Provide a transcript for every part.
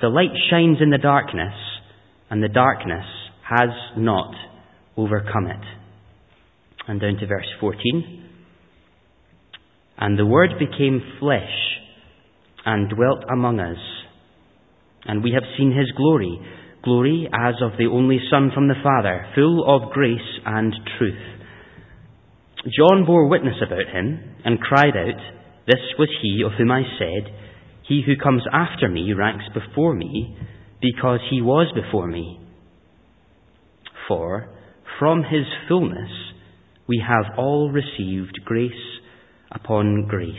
The light shines in the darkness, and the darkness has not overcome it. And down to verse 14. And the Word became flesh and dwelt among us. And we have seen his glory, glory as of the only Son from the Father, full of grace and truth. John bore witness about him and cried out, This was he of whom I said, He who comes after me ranks before me, because he was before me. For from his fullness we have all received grace upon grace.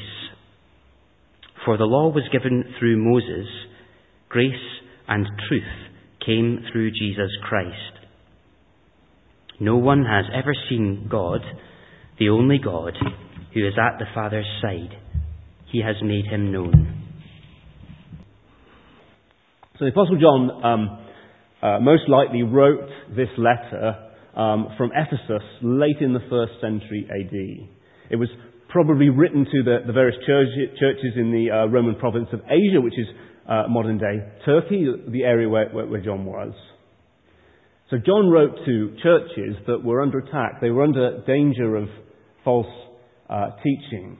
For the law was given through Moses, grace and truth came through Jesus Christ. No one has ever seen God, the only God, who is at the Father's side. He has made him known. So the Apostle John um, uh, most likely wrote this letter um, from Ephesus late in the first century AD. It was probably written to the, the various church, churches in the uh, Roman province of Asia, which is uh, modern day Turkey, the area where, where, where John was. So John wrote to churches that were under attack. They were under danger of false uh, teaching.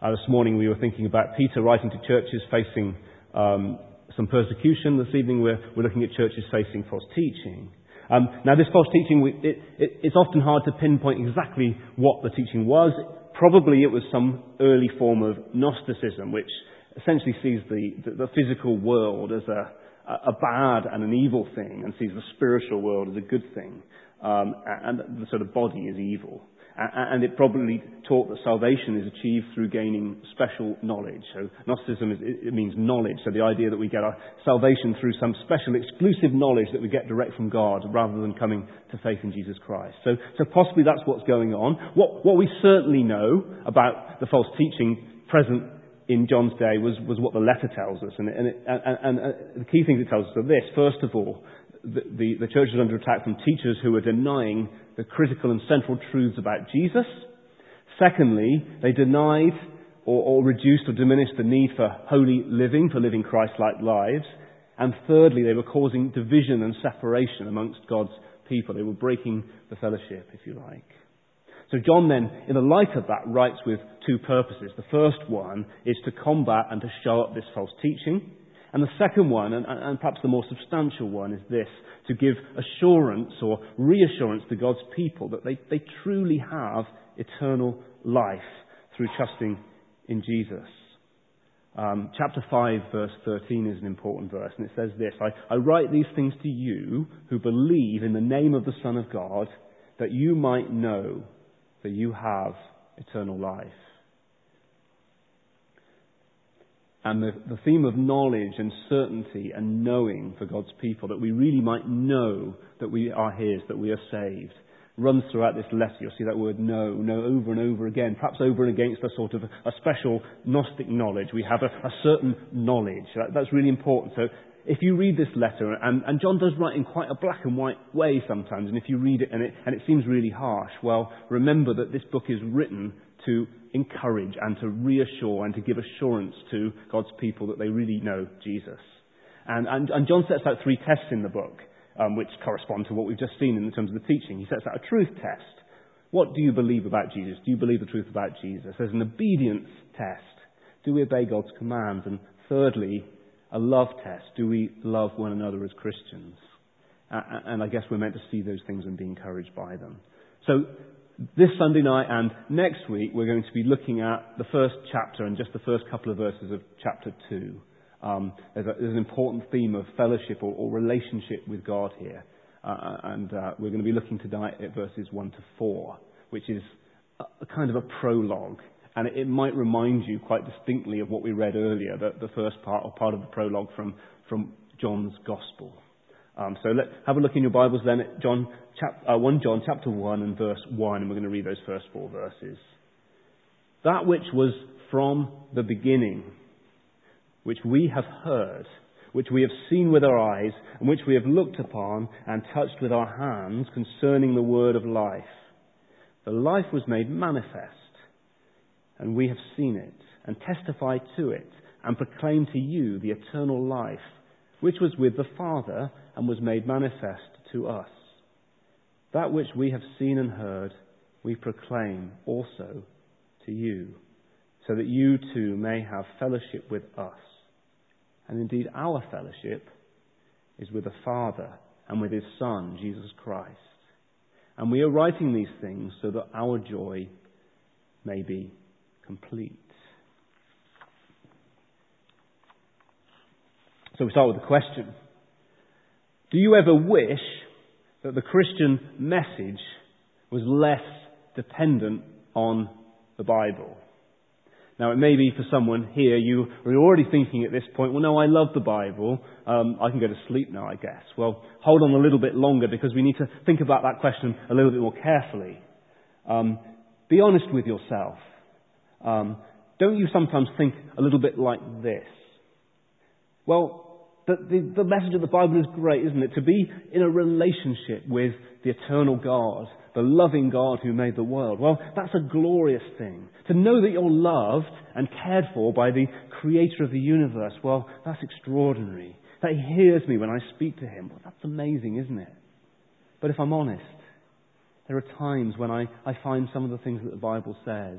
Uh, this morning we were thinking about Peter writing to churches facing um, some persecution. This evening we're, we're looking at churches facing false teaching. Um, now, this false teaching, it, it, it's often hard to pinpoint exactly what the teaching was. Probably it was some early form of Gnosticism, which essentially sees the, the, the physical world as a, a bad and an evil thing and sees the spiritual world as a good thing. Um, and the sort of body is evil. And it probably taught that salvation is achieved through gaining special knowledge. So Gnosticism is, it means knowledge. So the idea that we get our salvation through some special exclusive knowledge that we get direct from God rather than coming to faith in Jesus Christ. So, so possibly that's what's going on. What, what we certainly know about the false teaching present in John's day was, was what the letter tells us. And, and, it, and, and, and uh, the key things it tells us are this. First of all, the, the, the church is under attack from teachers who are denying the critical and central truths about Jesus. Secondly, they denied or, or reduced or diminished the need for holy living, for living Christ-like lives. And thirdly, they were causing division and separation amongst God's people. They were breaking the fellowship, if you like. So John then, in the light of that, writes with two purposes. The first one is to combat and to show up this false teaching. And the second one, and, and, perhaps the more substantial one, is this to give assurance or reassurance to God's people that they, they truly have eternal life through trusting in Jesus. Um, chapter 5, verse 13 is an important verse, and it says this I, I write these things to you who believe in the name of the Son of God, that you might know that you have eternal life. And the, the theme of knowledge and certainty and knowing for God's people, that we really might know that we are His, that we are saved, runs throughout this letter. You'll see that word know, know over and over again, perhaps over and against a sort of a special Gnostic knowledge. We have a, a certain knowledge. That, that's really important. So if you read this letter, and, and John does write in quite a black and white way sometimes, and if you read it and, it and it seems really harsh, well, remember that this book is written to encourage and to reassure and to give assurance to God's people that they really know Jesus. And, and, and John sets out three tests in the book, um, which correspond to what we've just seen in terms of the teaching. He sets out a truth test. What do you believe about Jesus? Do you believe the truth about Jesus? There's an obedience test. Do we obey God's commands? And thirdly, a love test. Do we love one another as Christians? Uh, and I guess we're meant to see those things and be encouraged by them. So this Sunday night and next week, we're going to be looking at the first chapter and just the first couple of verses of chapter 2. Um, there's, a, there's, an important theme of fellowship or, or relationship with God here. Uh, uh and uh, we're going to be looking tonight at verses 1 to 4, which is a, a kind of a prologue. and it might remind you quite distinctly of what we read earlier, the, the first part or part of the prologue from, from John's Gospel. Um, so let's have a look in your Bibles then at John, chap, uh, 1 John chapter 1 and verse 1, and we're going to read those first four verses. That which was from the beginning, which we have heard, which we have seen with our eyes, and which we have looked upon and touched with our hands concerning the word of life. The life was made manifest and we have seen it, and testify to it, and proclaim to you the eternal life, which was with the Father, and was made manifest to us. That which we have seen and heard, we proclaim also to you, so that you too may have fellowship with us. And indeed, our fellowship is with the Father and with His Son, Jesus Christ. And we are writing these things so that our joy may be complete. So we start with the question Do you ever wish that the Christian message was less dependent on the Bible? Now, it may be for someone here, you are already thinking at this point, well, no, I love the Bible. Um, I can go to sleep now, I guess. Well, hold on a little bit longer because we need to think about that question a little bit more carefully. Um, be honest with yourself. Um, don't you sometimes think a little bit like this? Well, the, the, the, message of the Bible is great, isn't it? To be in a relationship with the eternal God, the loving God who made the world. Well, that's a glorious thing. To know that you're loved and cared for by the creator of the universe, well, that's extraordinary. That he hears me when I speak to him, well, that's amazing, isn't it? But if I'm honest, there are times when I, I find some of the things that the Bible says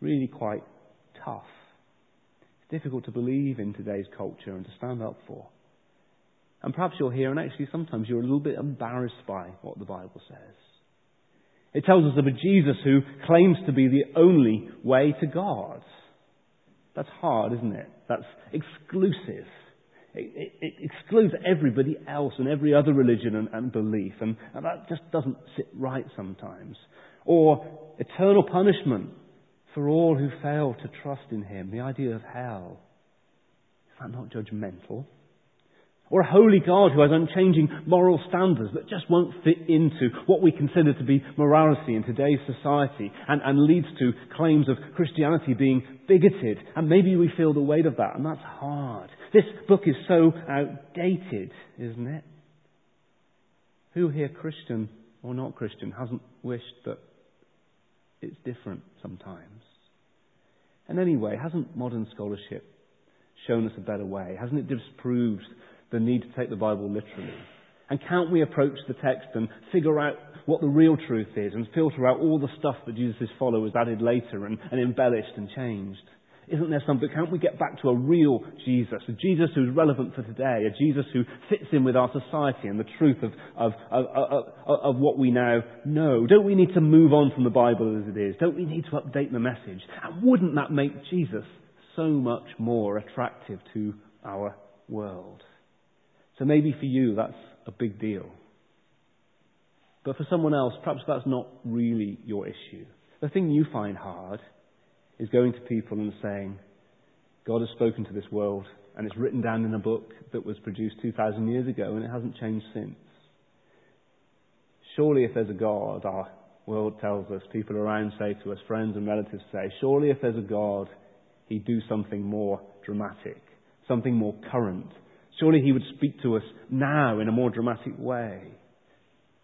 really quite tough. It's difficult to believe in today's culture and to stand up for. And perhaps you're here and actually sometimes you're a little bit embarrassed by what the Bible says. It tells us of a Jesus who claims to be the only way to God. That's hard, isn't it? That's exclusive. It, it, it excludes everybody else and every other religion and, and belief, and, and that just doesn't sit right sometimes. Or eternal punishment for all who fail to trust in Him. The idea of hell. Is that not judgmental? Or a holy God who has unchanging moral standards that just won't fit into what we consider to be morality in today's society and, and leads to claims of Christianity being bigoted. And maybe we feel the weight of that, and that's hard. This book is so outdated, isn't it? Who here, Christian or not Christian, hasn't wished that it's different sometimes. And anyway, hasn't modern scholarship shown us a better way? Hasn't it disproved the need to take the Bible literally? And can't we approach the text and figure out what the real truth is and filter out all the stuff that Jesus' followers added later and, and embellished and changed? Isn't there something? Can't we get back to a real Jesus? A Jesus who's relevant for today, a Jesus who fits in with our society and the truth of, of, of, of, of what we now know? Don't we need to move on from the Bible as it is? Don't we need to update the message? And wouldn't that make Jesus so much more attractive to our world? So maybe for you that's a big deal. But for someone else, perhaps that's not really your issue. The thing you find hard is going to people and saying, God has spoken to this world and it's written down in a book that was produced 2,000 years ago and it hasn't changed since. Surely if there's a God, our world tells us, people around say to us, friends and relatives say, surely if there's a God, he'd do something more dramatic, something more current. Surely he would speak to us now in a more dramatic way.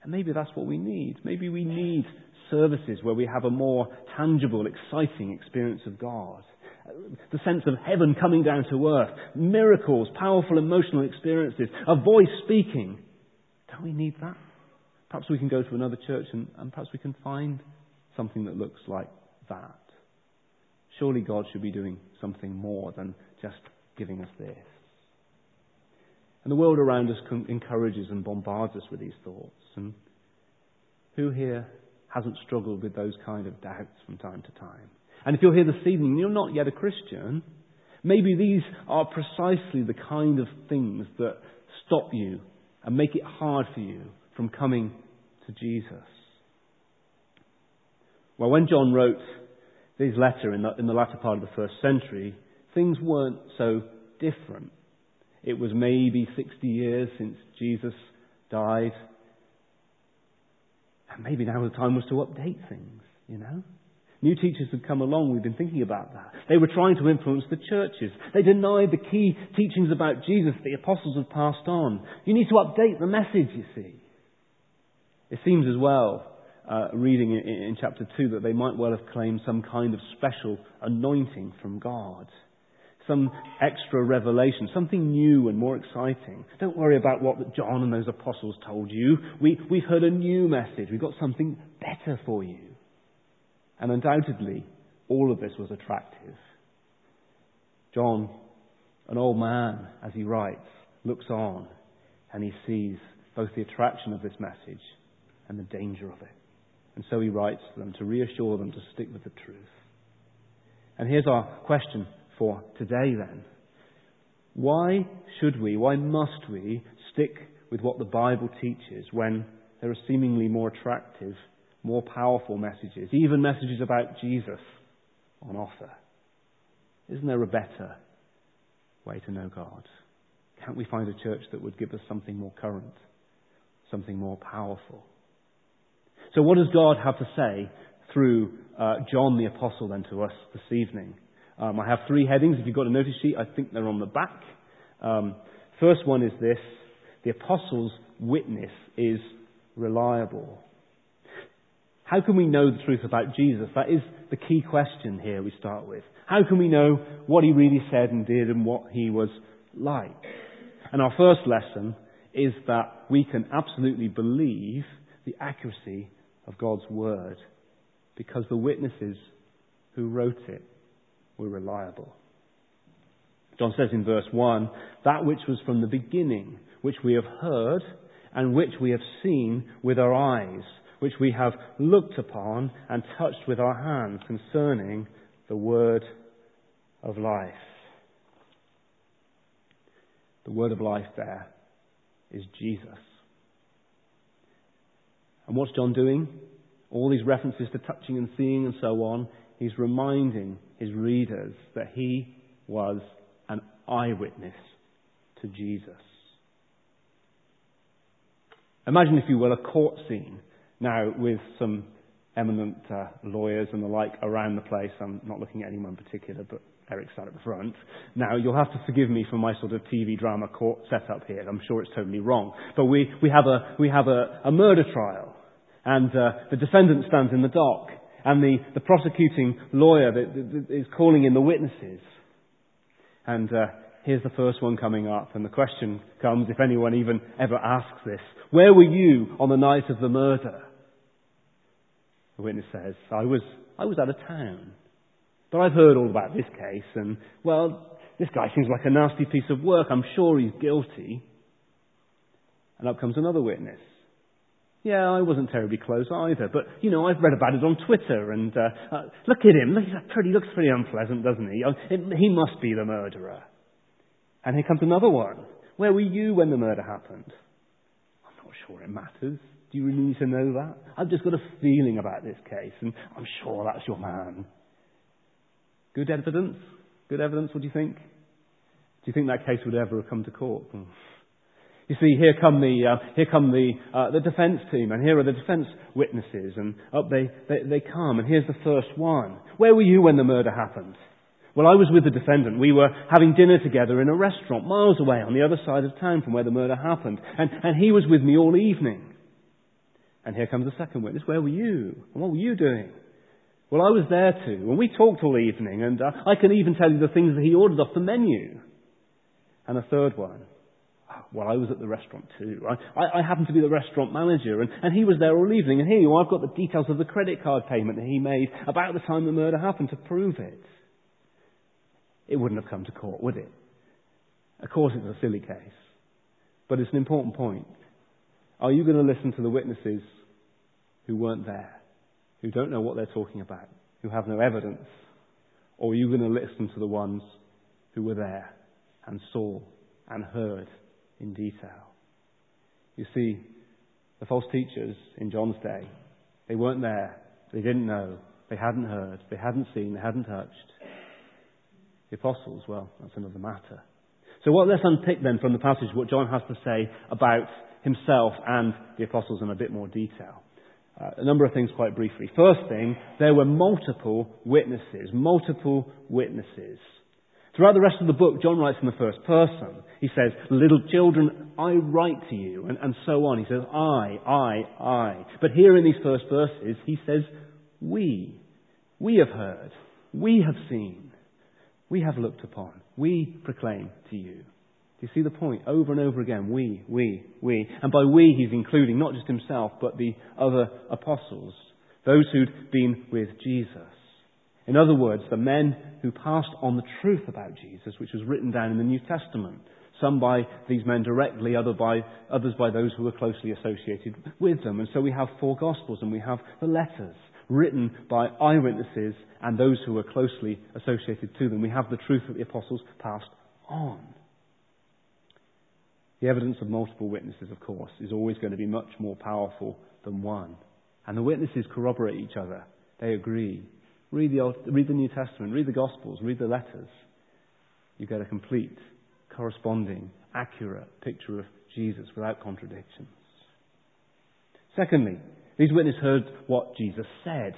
And maybe that's what we need. Maybe we need services where we have a more tangible, exciting experience of God. The sense of heaven coming down to earth, miracles, powerful emotional experiences, a voice speaking. Don't we need that? Perhaps we can go to another church and, and perhaps we can find something that looks like that. Surely God should be doing something more than just giving us this. And the world around us encourages and bombards us with these thoughts. And who here hasn't struggled with those kind of doubts from time to time. And if you're here this evening and you're not yet a Christian, maybe these are precisely the kind of things that stop you and make it hard for you from coming to Jesus. Well, when John wrote this letter in the, in the latter part of the first century, things weren't so different. It was maybe 60 years since Jesus died. And maybe now the time was to update things, you know? New teachers had come along, we've been thinking about that. They were trying to influence the churches. They denied the key teachings about Jesus the apostles had passed on. You need to update the message, you see. It seems as well, uh, reading in, in chapter 2, that they might well have claimed some kind of special anointing from God. Some extra revelation, something new and more exciting. Don't worry about what John and those apostles told you. We, we've heard a new message. We've got something better for you. And undoubtedly, all of this was attractive. John, an old man, as he writes, looks on and he sees both the attraction of this message and the danger of it. And so he writes to them to reassure them to stick with the truth. And here's our question for today then. Why should we, why must we stick with what the Bible teaches when there are seemingly more attractive more powerful messages, even messages about Jesus on offer. Isn't there a better way to know God? Can't we find a church that would give us something more current, something more powerful? So, what does God have to say through uh, John the Apostle then to us this evening? Um, I have three headings. If you've got a notice sheet, I think they're on the back. Um, first one is this the Apostle's witness is reliable. How can we know the truth about Jesus? That is the key question here we start with. How can we know what he really said and did and what he was like? And our first lesson is that we can absolutely believe the accuracy of God's word because the witnesses who wrote it were reliable. John says in verse 1 that which was from the beginning, which we have heard and which we have seen with our eyes which we have looked upon and touched with our hands concerning the word of life. The word of life there is Jesus. And what's John doing? All these references to touching and seeing and so on, he's reminding his readers that he was an eyewitness to Jesus. Imagine, if you will, a court scene now, with some eminent uh, lawyers and the like around the place, I'm not looking at anyone in particular, but Eric's sat at the front. Now, you'll have to forgive me for my sort of TV drama court setup here. I'm sure it's totally wrong. But we, we have, a, we have a, a murder trial, and uh, the defendant stands in the dock, and the, the prosecuting lawyer that, that, is calling in the witnesses. And uh, here's the first one coming up, and the question comes, if anyone even ever asks this, where were you on the night of the murder? The witness says, I was, I was out of town. But I've heard all about this case, and, well, this guy seems like a nasty piece of work. I'm sure he's guilty. And up comes another witness. Yeah, I wasn't terribly close either, but, you know, I've read about it on Twitter, and uh, uh, look at him. Look, he's pretty, looks pretty unpleasant, doesn't he? It, he must be the murderer. And here comes another one. Where were you when the murder happened? I'm not sure it matters. Do you really need to know that? I've just got a feeling about this case, and I'm sure that's your man. Good evidence? Good evidence, what do you think? Do you think that case would ever have come to court? You see, here come the uh, here come the uh, the defence team, and here are the defence witnesses, and up they, they they come, and here's the first one. Where were you when the murder happened? Well, I was with the defendant. We were having dinner together in a restaurant miles away on the other side of town from where the murder happened, and and he was with me all evening. And here comes the second witness. Where were you? And what were you doing? Well, I was there too. And we talked all evening. And uh, I can even tell you the things that he ordered off the menu. And a third one. Well, I was at the restaurant too. I, I, I happened to be the restaurant manager, and, and he was there all evening. And here you are, I've got the details of the credit card payment that he made about the time the murder happened to prove it. It wouldn't have come to court, would it? Of course, it's a silly case. But it's an important point. Are you going to listen to the witnesses who weren't there, who don't know what they're talking about, who have no evidence? Or are you going to listen to the ones who were there and saw and heard in detail? You see, the false teachers in John's day, they weren't there, they didn't know, They hadn't heard, they hadn't seen, they hadn't touched. The apostles, well, that's another matter. So what, let's unpick then from the passage what John has to say about himself and the apostles in a bit more detail. Uh, a number of things quite briefly. First thing, there were multiple witnesses, multiple witnesses. Throughout the rest of the book, John writes in the first person. He says, Little children, I write to you, and, and so on. He says, I, I, I. But here in these first verses, he says, We. We have heard. We have seen. We have looked upon. We proclaim to you. Do you see the point? Over and over again. We, we, we. And by we, he's including not just himself, but the other apostles. Those who'd been with Jesus. In other words, the men who passed on the truth about Jesus, which was written down in the New Testament. Some by these men directly, other by, others by those who were closely associated with them. And so we have four Gospels and we have the letters written by eyewitnesses and those who were closely associated to them. We have the truth that the apostles passed on. The evidence of multiple witnesses, of course, is always going to be much more powerful than one. And the witnesses corroborate each other. They agree. Read the, Old, read the New Testament, read the Gospels, read the letters. You get a complete, corresponding, accurate picture of Jesus without contradictions. Secondly, these witnesses heard what Jesus said.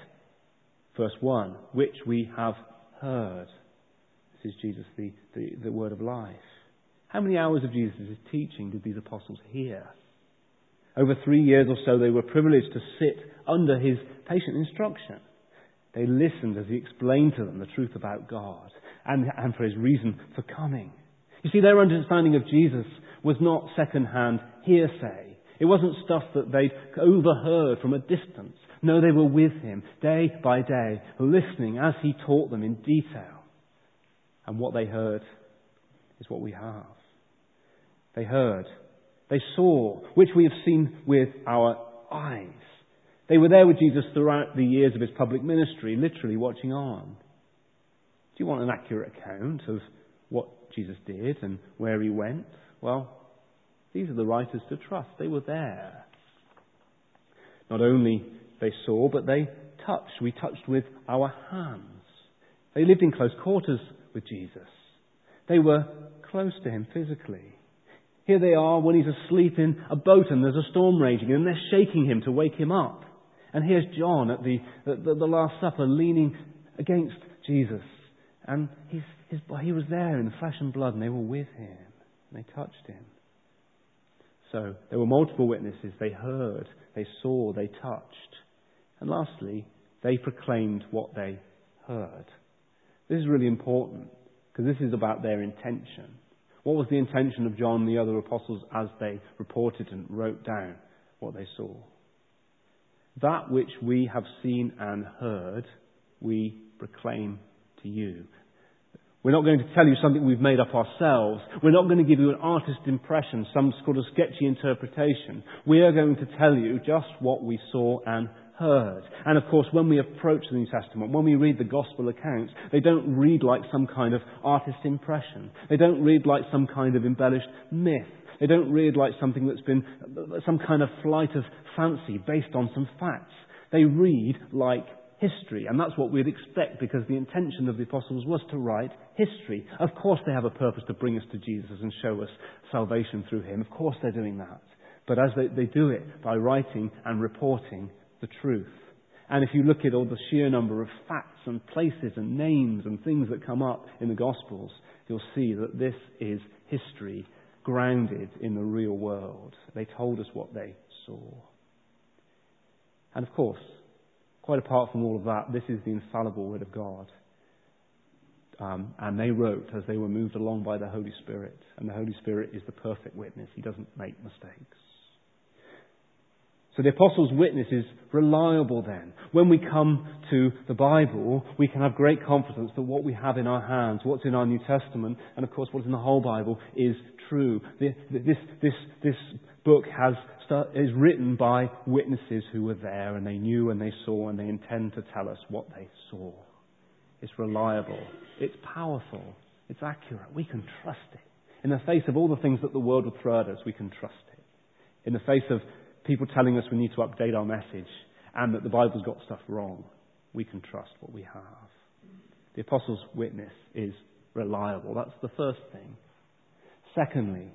Verse 1, which we have heard. This is Jesus, the, the, the word of life. How many hours of Jesus' teaching did these apostles hear? Over three years or so, they were privileged to sit under his patient instruction. They listened as he explained to them the truth about God and, and for his reason for coming. You see, their understanding of Jesus was not second-hand hearsay. It wasn't stuff that they'd overheard from a distance. No, they were with him day by day, listening as he taught them in detail. And what they heard is what we have. They heard. They saw, which we have seen with our eyes. They were there with Jesus throughout the years of his public ministry, literally watching on. Do you want an accurate account of what Jesus did and where he went? Well, these are the writers to trust. They were there. Not only they saw, but they touched. We touched with our hands. They lived in close quarters with Jesus. They were close to him physically. Here they are when he's asleep in a boat and there's a storm raging and they're shaking him to wake him up. And here's John at the, the, the Last Supper leaning against Jesus. And his, his, he was there in flesh and blood and they were with him. And they touched him. So there were multiple witnesses. They heard, they saw, they touched. And lastly, they proclaimed what they heard. This is really important because this is about their intention. What was the intention of John and the other apostles as they reported and wrote down what they saw? That which we have seen and heard, we proclaim to you. We're not going to tell you something we've made up ourselves. We're not going to give you an artist impression, some sort of sketchy interpretation. We are going to tell you just what we saw and heard. And of course, when we approach the New Testament, when we read the Gospel accounts, they don't read like some kind of artist impression. They don't read like some kind of embellished myth. They don't read like something that's been some kind of flight of fancy based on some facts. They read like history, and that's what we'd expect because the intention of the apostles was to write history. Of course, they have a purpose to bring us to Jesus and show us salvation through him. Of course, they're doing that. But as they, they do it by writing and reporting the truth. And if you look at all the sheer number of facts and places and names and things that come up in the Gospels, you'll see that this is history grounded in the real world. They told us what they saw. And of course, quite apart from all of that, this is the infallible Word of God. Um, and they wrote as they were moved along by the Holy Spirit. And the Holy Spirit is the perfect witness. He doesn't make mistakes. So the apostles' witness is reliable then. When we come to the Bible, we can have great confidence that what we have in our hands, what's in our New Testament, and of course what's in the whole Bible is true. This, this, this book has, is written by witnesses who were there and they knew and they saw and they intend to tell us what they saw. It's reliable. It's powerful. It's accurate. We can trust it. In the face of all the things that the world would throw at us, we can trust it. In the face of people telling us we need to update our message and that the Bible's got stuff wrong, we can trust what we have. The apostles' witness is reliable. That's the first thing. Secondly,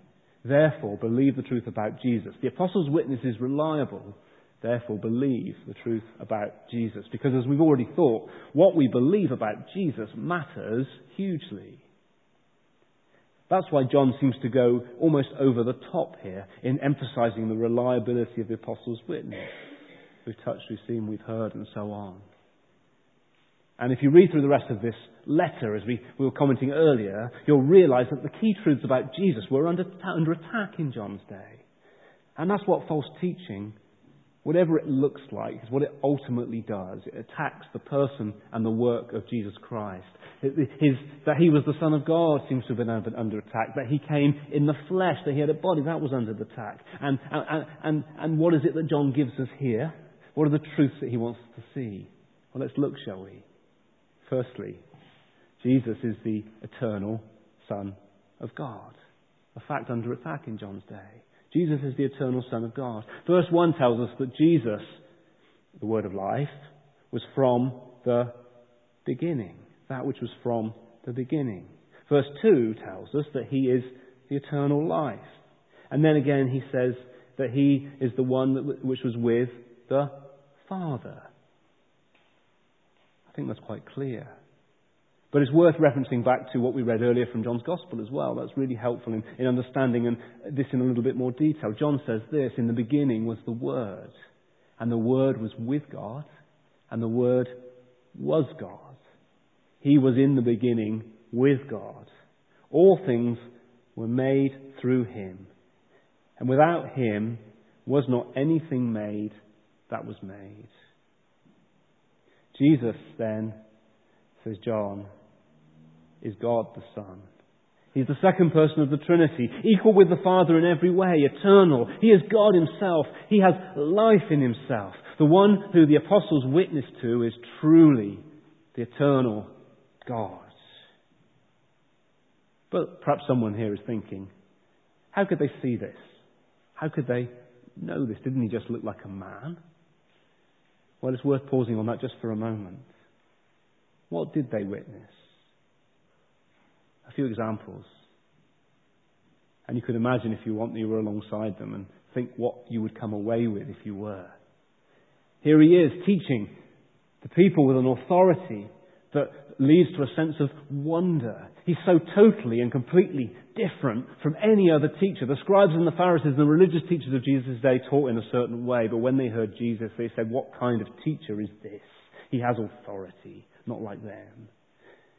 therefore, believe the truth about Jesus. The apostles' witness is reliable. Therefore, believe the truth about Jesus. Because as we've already thought, what we believe about Jesus matters hugely. That's why John seems to go almost over the top here in emphasizing the reliability of the apostles' witness. We've touched, we've seen, we've heard, and so on. And if you read through the rest of this letter, as we, we were commenting earlier, you'll realize that the key truths about Jesus were under, under attack in John's day. And that's what false teaching, whatever it looks like, is what it ultimately does. It attacks the person and the work of Jesus Christ. His, that he was the Son of God seems to have been under, attack. That he came in the flesh, that he had a body, that was under attack. And, and, and, and what is it that John gives us here? What are the truths that he wants to see? Well, let's look, shall we? Firstly, Jesus is the eternal Son of God. A fact under attack in John's day. Jesus is the eternal Son of God. Verse 1 tells us that Jesus, the Word of life, was from the beginning. That which was from the beginning. Verse 2 tells us that He is the eternal life. And then again He says that He is the one that, which was with the Father I think that's quite clear. But it's worth referencing back to what we read earlier from John's Gospel as well. That's really helpful in, in understanding and this in a little bit more detail. John says this In the beginning was the Word, and the Word was with God, and the Word was God. He was in the beginning with God. All things were made through him. And without him was not anything made that was made. Jesus, then, says John, is God the Son. He's the second person of the Trinity, equal with the Father in every way, eternal. He is God Himself. He has life in Himself. The one who the apostles witness to is truly the eternal God. But perhaps someone here is thinking, how could they see this? How could they know this? Didn't he just look like a man? Well, it's worth pausing on that just for a moment. What did they witness? A few examples. And you could imagine if you want you were alongside them and think what you would come away with if you were. Here he is teaching the people with an authority that leads to a sense of wonder. He's so totally and completely different from any other teacher. The scribes and the Pharisees and the religious teachers of Jesus' day taught in a certain way, but when they heard Jesus, they said, What kind of teacher is this? He has authority, not like them.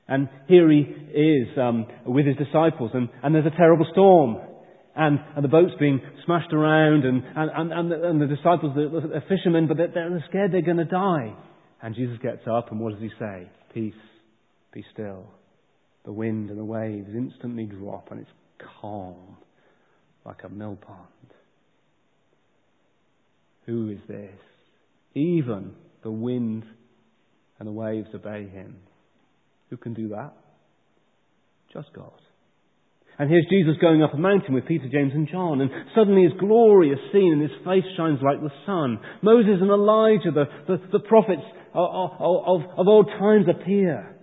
And here he is um, with his disciples, and, and there's a terrible storm. And, and the boat's being smashed around, and, and, and, the, and the disciples, are fishermen, but they're, they're scared they're going to die. And Jesus gets up, and what does he say? Peace, be still. The wind and the waves instantly drop, and it's calm like a mill pond. Who is this? Even the wind and the waves obey him. Who can do that? Just God. And here's Jesus going up a mountain with Peter, James, and John, and suddenly his glory is seen and his face shines like the sun. Moses and Elijah, the, the, the prophets of, of, of old times appear.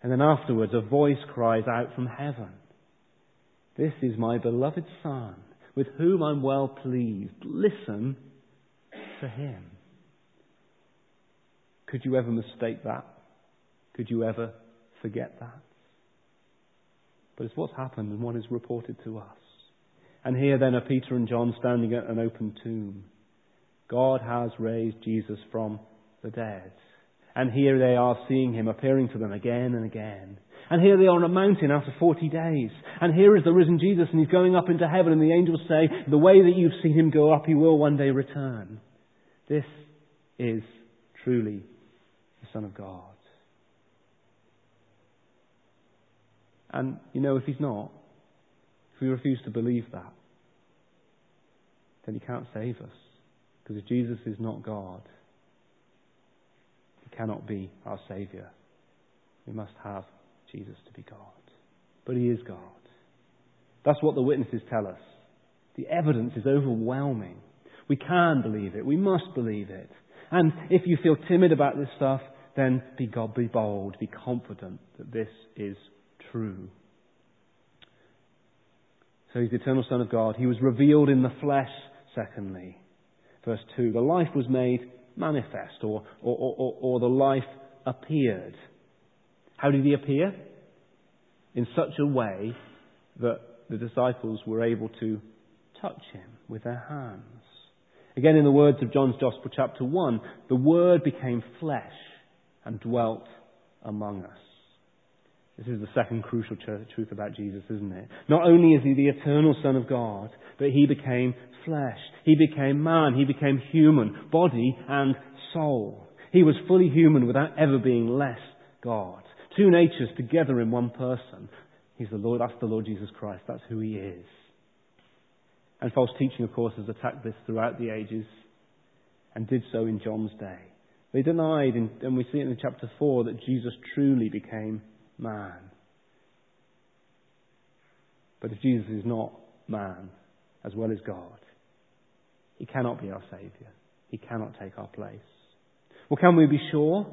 And then afterwards, a voice cries out from heaven This is my beloved Son, with whom I'm well pleased. Listen to him. Could you ever mistake that? Could you ever forget that? But it's what's happened and what is reported to us. And here then are Peter and John standing at an open tomb. God has raised Jesus from the dead. And here they are seeing him appearing to them again and again. And here they are on a mountain after 40 days. And here is the risen Jesus and he's going up into heaven and the angels say, the way that you've seen him go up, he will one day return. This is truly Son of God. And, you know, if he's not, if we refuse to believe that, then he can't save us. Because if Jesus is not God, he cannot be our Saviour. We must have Jesus to be God. But He is God. That's what the witnesses tell us. The evidence is overwhelming. We can believe it. We must believe it. And if you feel timid about this stuff, then be God, be bold, be confident that this is true. So he's the eternal Son of God. He was revealed in the flesh, secondly. Verse 2. The life was made manifest, or, or, or, or the life appeared. How did he appear? In such a way that the disciples were able to touch him with their hands. Again, in the words of John's Gospel, chapter 1, the Word became flesh and dwelt among us. This is the second crucial truth about Jesus, isn't it? Not only is he the eternal Son of God, but he became flesh. He became man. He became human, body and soul. He was fully human without ever being less God. Two natures together in one person. He's the Lord. That's the Lord Jesus Christ. That's who he is. And false teaching, of course, has attacked this throughout the ages and did so in John's day. They denied, and we see it in chapter 4, that Jesus truly became man. But if Jesus is not man as well as God, he cannot be our Saviour. He cannot take our place. Well, can we be sure?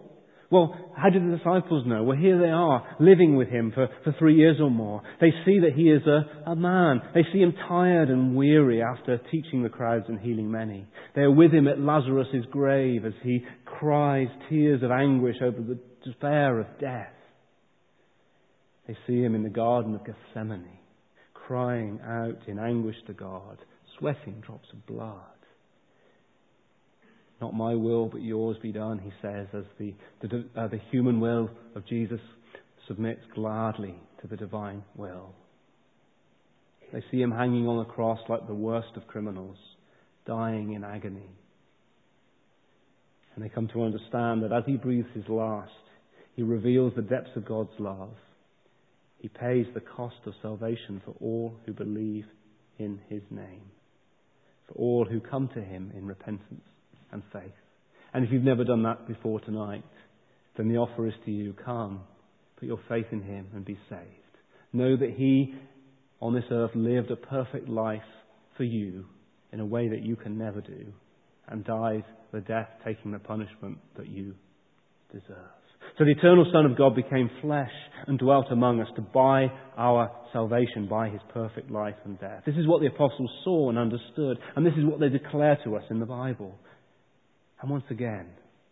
Well, how did the disciples know? Well, here they are, living with him for, for three years or more. They see that he is a, a man. They see him tired and weary after teaching the crowds and healing many. They are with him at Lazarus' grave as he cries tears of anguish over the despair of death. They see him in the Garden of Gethsemane, crying out in anguish to God, sweating drops of blood. Not my will, but yours be done, he says, as the, the, uh, the human will of Jesus submits gladly to the divine will. They see him hanging on the cross like the worst of criminals, dying in agony. And they come to understand that as he breathes his last, he reveals the depths of God's love he pays the cost of salvation for all who believe in his name, for all who come to him in repentance and faith. And if you've never done that before tonight, then the offer is to you come, put your faith in him and be saved. Know that he on this earth lived a perfect life for you in a way that you can never do and died the death taking the punishment that you deserve. So the eternal Son of God became flesh and dwelt among us to buy our salvation by his perfect life and death. This is what the apostles saw and understood, and this is what they declare to us in the Bible. And once again,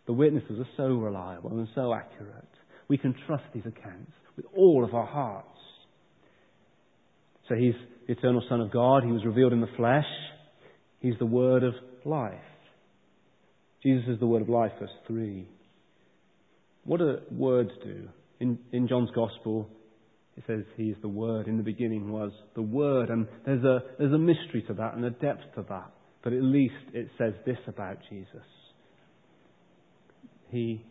the witnesses are so reliable and so accurate. We can trust these accounts with all of our hearts. So he's the eternal Son of God. He was revealed in the flesh. He's the Word of life. Jesus is the Word of life, verse 3. What do words do? In, in John's Gospel, it says he is the Word. In the beginning was the Word. And there's a, there's a mystery to that and a depth to that. But at least it says this about Jesus. He,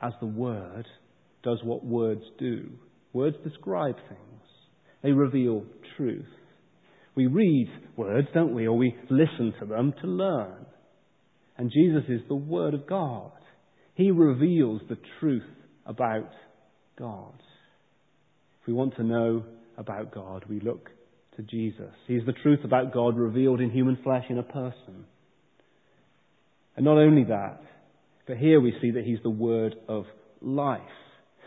as the Word, does what words do. Words describe things. They reveal truth. We read words, don't we? Or we listen to them to learn. And Jesus is the Word of God. He reveals the truth about God. If we want to know about God, we look to Jesus. He's the truth about God revealed in human flesh in a person. And not only that, but here we see that He's the Word of life.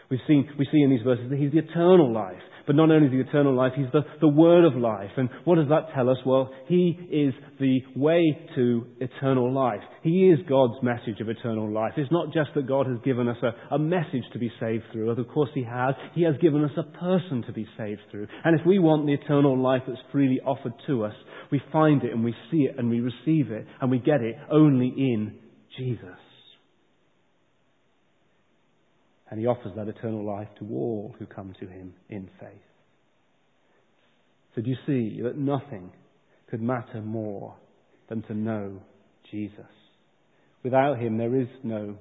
We've seen, we see in these verses that He's the eternal life. But not only the eternal life, He's the, the Word of life. And what does that tell us? Well, He is the way to eternal life. He is God's message of eternal life. It's not just that God has given us a, a message to be saved through. Of course He has. He has given us a person to be saved through. And if we want the eternal life that's freely offered to us, we find it and we see it and we receive it and we get it only in Jesus. And he offers that eternal life to all who come to him in faith. So do you see that nothing could matter more than to know Jesus? Without him, there is no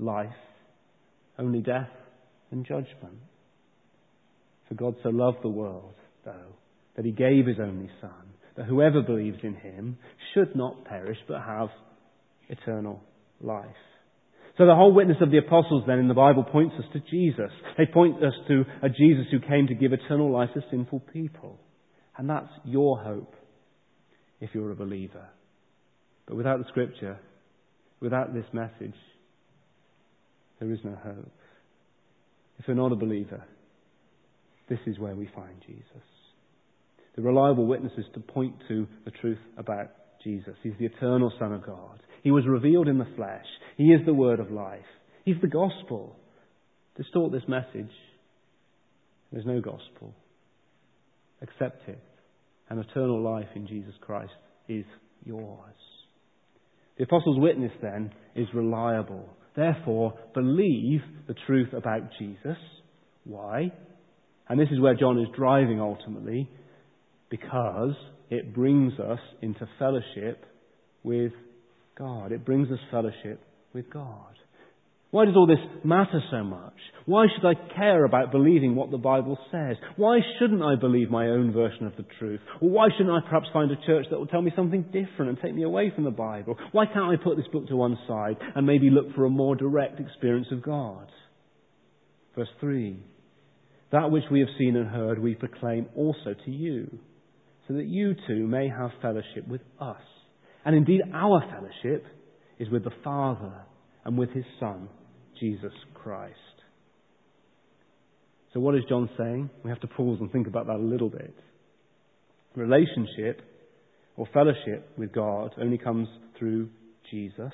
life, only death and judgment. For God so loved the world, though, that he gave his only Son, that whoever believes in him should not perish but have eternal life. So the whole witness of the apostles then in the Bible points us to Jesus. They point us to a Jesus who came to give eternal life to sinful people. And that's your hope if you're a believer. But without the scripture, Without this message, there is no hope. If you're not a believer, this is where we find Jesus. The reliable witnesses to point to the truth about Jesus. He's the eternal Son of God. He was revealed in the flesh. He is the word of life. He's the gospel. Distort this message. There's no gospel. Accept it. And eternal life in Jesus Christ is yours. The apostles' witness then is reliable. Therefore, believe the truth about Jesus. Why? And this is where John is driving ultimately, because it brings us into fellowship with God. It brings us fellowship with God. Why does all this matter so much? Why should I care about believing what the Bible says? Why shouldn't I believe my own version of the truth? Or why shouldn't I perhaps find a church that will tell me something different and take me away from the Bible? Why can't I put this book to one side and maybe look for a more direct experience of God? Verse 3 That which we have seen and heard we proclaim also to you, so that you too may have fellowship with us. And indeed, our fellowship is with the Father and with his Son Jesus Christ. So, what is John saying? We have to pause and think about that a little bit. Relationship or fellowship with God only comes through Jesus.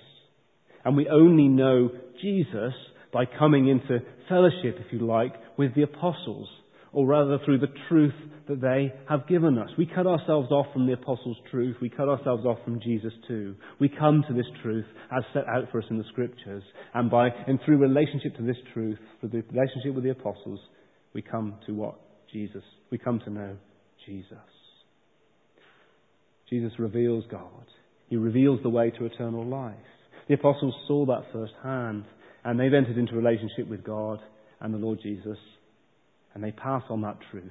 And we only know Jesus by coming into fellowship, if you like, with the apostles or rather through the truth that they have given us. We cut ourselves off from the apostles' truth. We cut ourselves off from Jesus too. We come to this truth as set out for us in the scriptures. And by, and through relationship to this truth, through the relationship with the apostles, we come to what? Jesus. We come to know Jesus. Jesus reveals God. He reveals the way to eternal life. The apostles saw that firsthand, and they've entered into relationship with God and the Lord Jesus and they pass on that truth.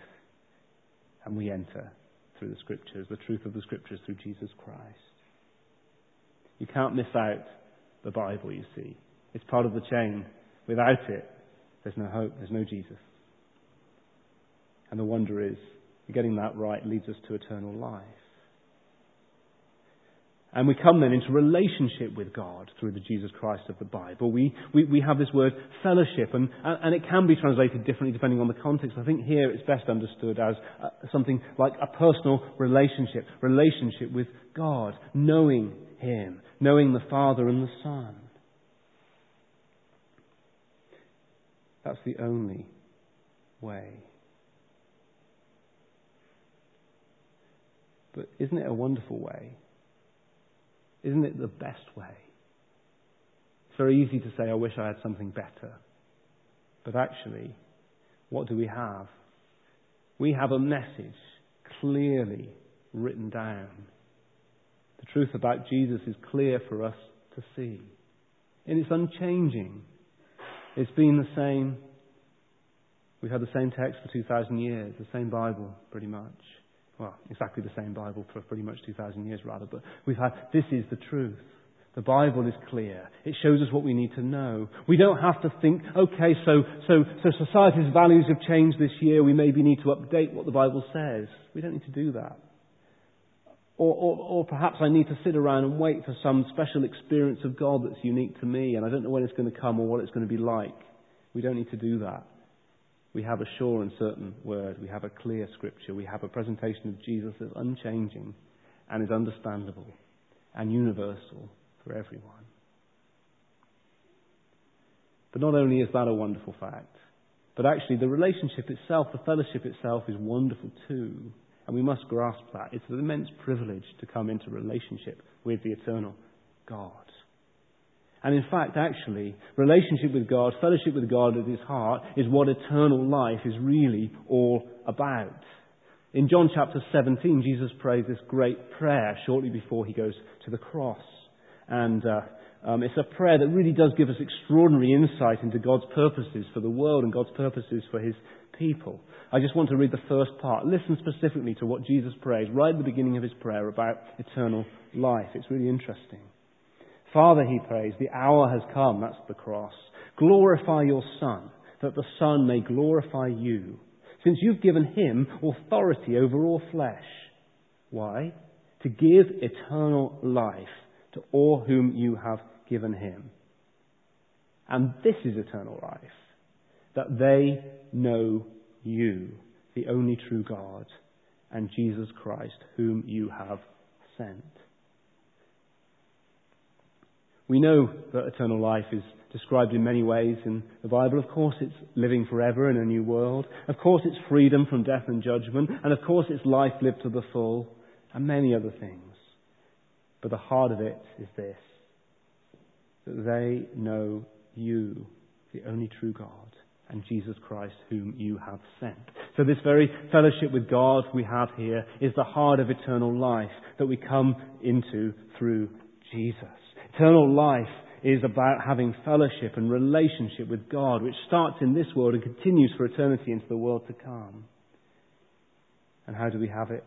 And we enter through the Scriptures, the truth of the Scriptures through Jesus Christ. You can't miss out the Bible, you see. It's part of the chain. Without it, there's no hope, there's no Jesus. And the wonder is, getting that right leads us to eternal life. And we come then into relationship with God through the Jesus Christ of the Bible. We, we, we have this word fellowship, and, and it can be translated differently depending on the context. I think here it's best understood as uh, something like a personal relationship, relationship with God, knowing Him, knowing the Father and the Son. That's the only way. But isn't it a wonderful way? Isn't it the best way? It's very easy to say, I wish I had something better. But actually, what do we have? We have a message clearly written down. The truth about Jesus is clear for us to see. And it's unchanging. It's been the same. We've had the same text for 2,000 years, the same Bible, pretty much well, exactly the same Bible for pretty much 2,000 years, rather, but we've had, this is the truth. The Bible is clear. It shows us what we need to know. We don't have to think, okay, so, so, so society's values have changed this year, we maybe need to update what the Bible says. We don't need to do that. Or, or, or perhaps I need to sit around and wait for some special experience of God that's unique to me, and I don't know when it's going to come or what it's going to be like. We don't need to do that we have a sure and certain word. We have a clear scripture. We have a presentation of Jesus that's unchanging and is understandable and universal for everyone. But not only is that a wonderful fact, but actually the relationship itself, the fellowship itself is wonderful too. And we must grasp that. It's an immense privilege to come into relationship with the eternal God. And in fact, actually, relationship with God, fellowship with God at his heart, is what eternal life is really all about. In John chapter 17, Jesus prays this great prayer shortly before he goes to the cross. And uh, um, it's a prayer that really does give us extraordinary insight into God's purposes for the world and God's purposes for his people. I just want to read the first part. Listen specifically to what Jesus prays right at the beginning of his prayer about eternal life. It's really interesting. Father, he prays, the hour has come, that's the cross. Glorify your Son, that the Son may glorify you, since you've given him authority over all flesh. Why? To give eternal life to all whom you have given him. And this is eternal life, that they know you, the only true God, and Jesus Christ, whom you have sent. We know that eternal life is described in many ways in the Bible. Of course, it's living forever in a new world. Of course, it's freedom from death and judgment. And of course, it's life lived to the full, and many other things. But the heart of it is this that they know you, the only true God, and Jesus Christ, whom you have sent. So, this very fellowship with God we have here is the heart of eternal life that we come into through Jesus. Eternal life is about having fellowship and relationship with God, which starts in this world and continues for eternity into the world to come. And how do we have it?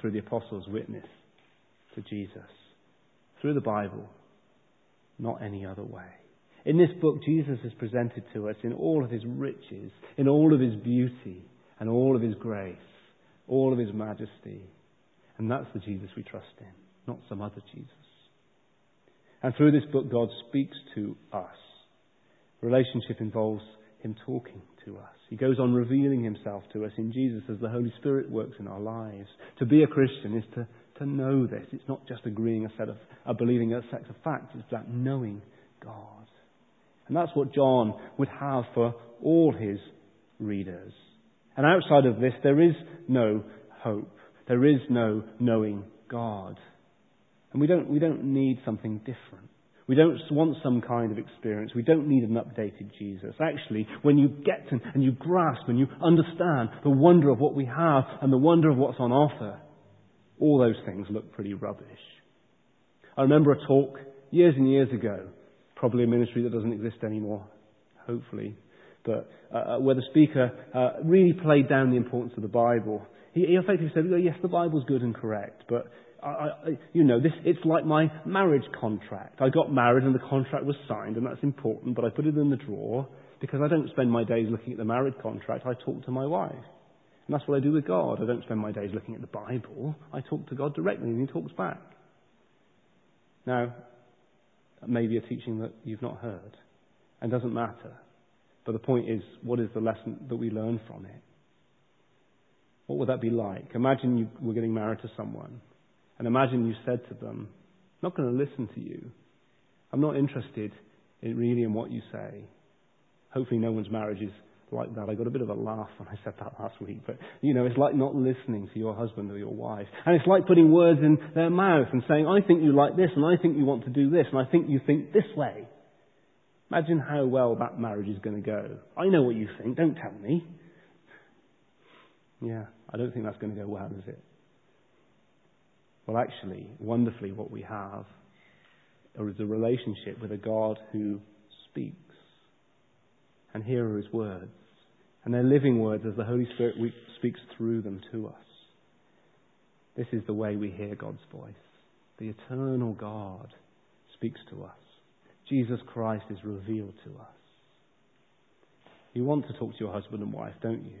Through the apostles' witness to Jesus. Through the Bible, not any other way. In this book, Jesus is presented to us in all of his riches, in all of his beauty, and all of his grace, all of his majesty. And that's the Jesus we trust in, not some other Jesus. And through this book, God speaks to us. Relationship involves Him talking to us. He goes on revealing Himself to us in Jesus as the Holy Spirit works in our lives. To be a Christian is to, to know this. It's not just agreeing a set of, uh, believing a set of facts. It's that knowing God. And that's what John would have for all his readers. And outside of this, there is no hope. There is no knowing God. And we don't, we don't need something different. We don't want some kind of experience. We don't need an updated Jesus. Actually, when you get to, and you grasp and you understand the wonder of what we have and the wonder of what's on offer, all those things look pretty rubbish. I remember a talk years and years ago, probably a ministry that doesn't exist anymore, hopefully, but uh, uh where the speaker uh, really played down the importance of the Bible. He, he effectively said, yes, the Bible's good and correct, but I, I, you know, this, it's like my marriage contract. I got married and the contract was signed, and that's important, but I put it in the drawer because I don't spend my days looking at the marriage contract. I talk to my wife. And that's what I do with God. I don't spend my days looking at the Bible. I talk to God directly, and He talks back. Now, that may be a teaching that you've not heard, and doesn't matter. But the point is, what is the lesson that we learn from it? What would that be like? Imagine you were getting married to someone and imagine you said to them, I'm not going to listen to you. I'm not interested in really in what you say. Hopefully no one's marriage is like that. I got a bit of a laugh when I said that last week, but you know, it's like not listening to your husband or your wife. And it's like putting words in their mouth and saying, I think you like this and I think you want to do this and I think you think this way. Imagine how well that marriage is going to go. I know what you think, don't tell me. Yeah, I don't think that's going to go well, is it? Well, actually, wonderfully, what we have is a relationship with a God who speaks. And here are his words. And they're living words as the Holy Spirit speaks through them to us. This is the way we hear God's voice. The eternal God speaks to us. Jesus Christ is revealed to us. You want to talk to your husband and wife, don't you?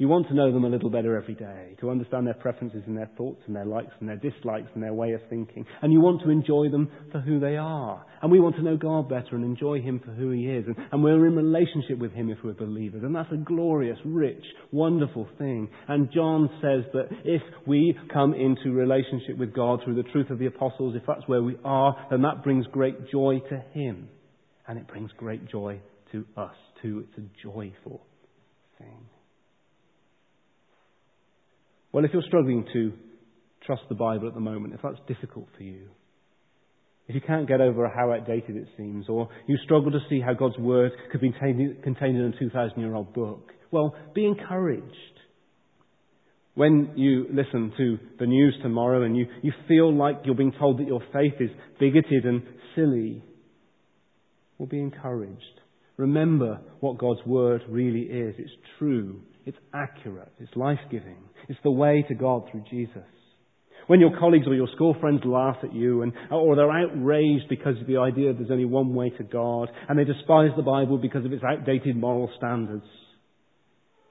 You want to know them a little better every day, to understand their preferences and their thoughts and their likes and their dislikes and their way of thinking. And you want to enjoy them for who they are. And we want to know God better and enjoy Him for who He is. And, and we're in relationship with Him if we're believers. And that's a glorious, rich, wonderful thing. And John says that if we come into relationship with God through the truth of the apostles, if that's where we are, then that brings great joy to Him. And it brings great joy to us too. It's a joyful thing. Well, if you're struggling to trust the Bible at the moment, if that's difficult for you, if you can't get over how outdated it seems, or you struggle to see how God's Word could be contained in a 2,000 year old book, well, be encouraged. When you listen to the news tomorrow and you, you feel like you're being told that your faith is bigoted and silly, well, be encouraged. Remember what God's Word really is. It's true. It's accurate. It's life giving. It's the way to God through Jesus. When your colleagues or your school friends laugh at you and, or they're outraged because of the idea there's only one way to God and they despise the Bible because of its outdated moral standards,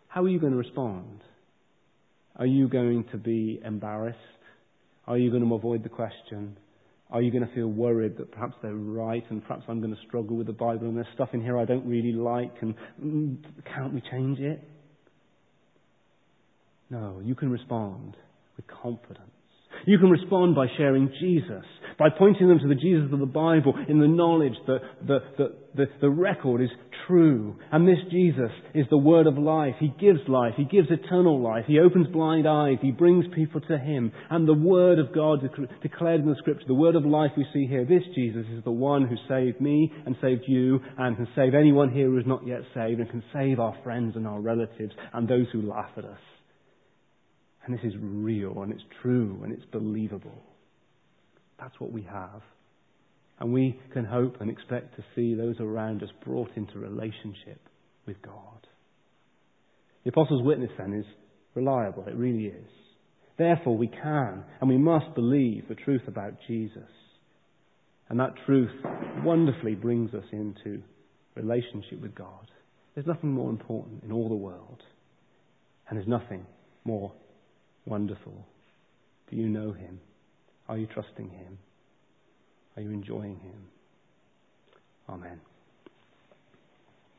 how are you going to respond? Are you going to be embarrassed? Are you going to avoid the question? Are you going to feel worried that perhaps they're right and perhaps I'm going to struggle with the Bible and there's stuff in here I don't really like and mm, can't we change it? No, you can respond with confidence. You can respond by sharing Jesus, by pointing them to the Jesus of the Bible in the knowledge that the, the, the, the record is true. And this Jesus is the word of life. He gives life. He gives eternal life. He opens blind eyes. He brings people to Him. And the word of God declared in the scripture, the word of life we see here, this Jesus is the one who saved me and saved you and can save anyone here who is not yet saved and can save our friends and our relatives and those who laugh at us. And this is real and it's true and it's believable. That's what we have. And we can hope and expect to see those around us brought into relationship with God. The Apostles' witness then is reliable. It really is. Therefore, we can and we must believe the truth about Jesus. And that truth wonderfully brings us into relationship with God. There's nothing more important in all the world. And there's nothing more wonderful. Do you know Him? Are you trusting Him? Are you enjoying Him? Amen.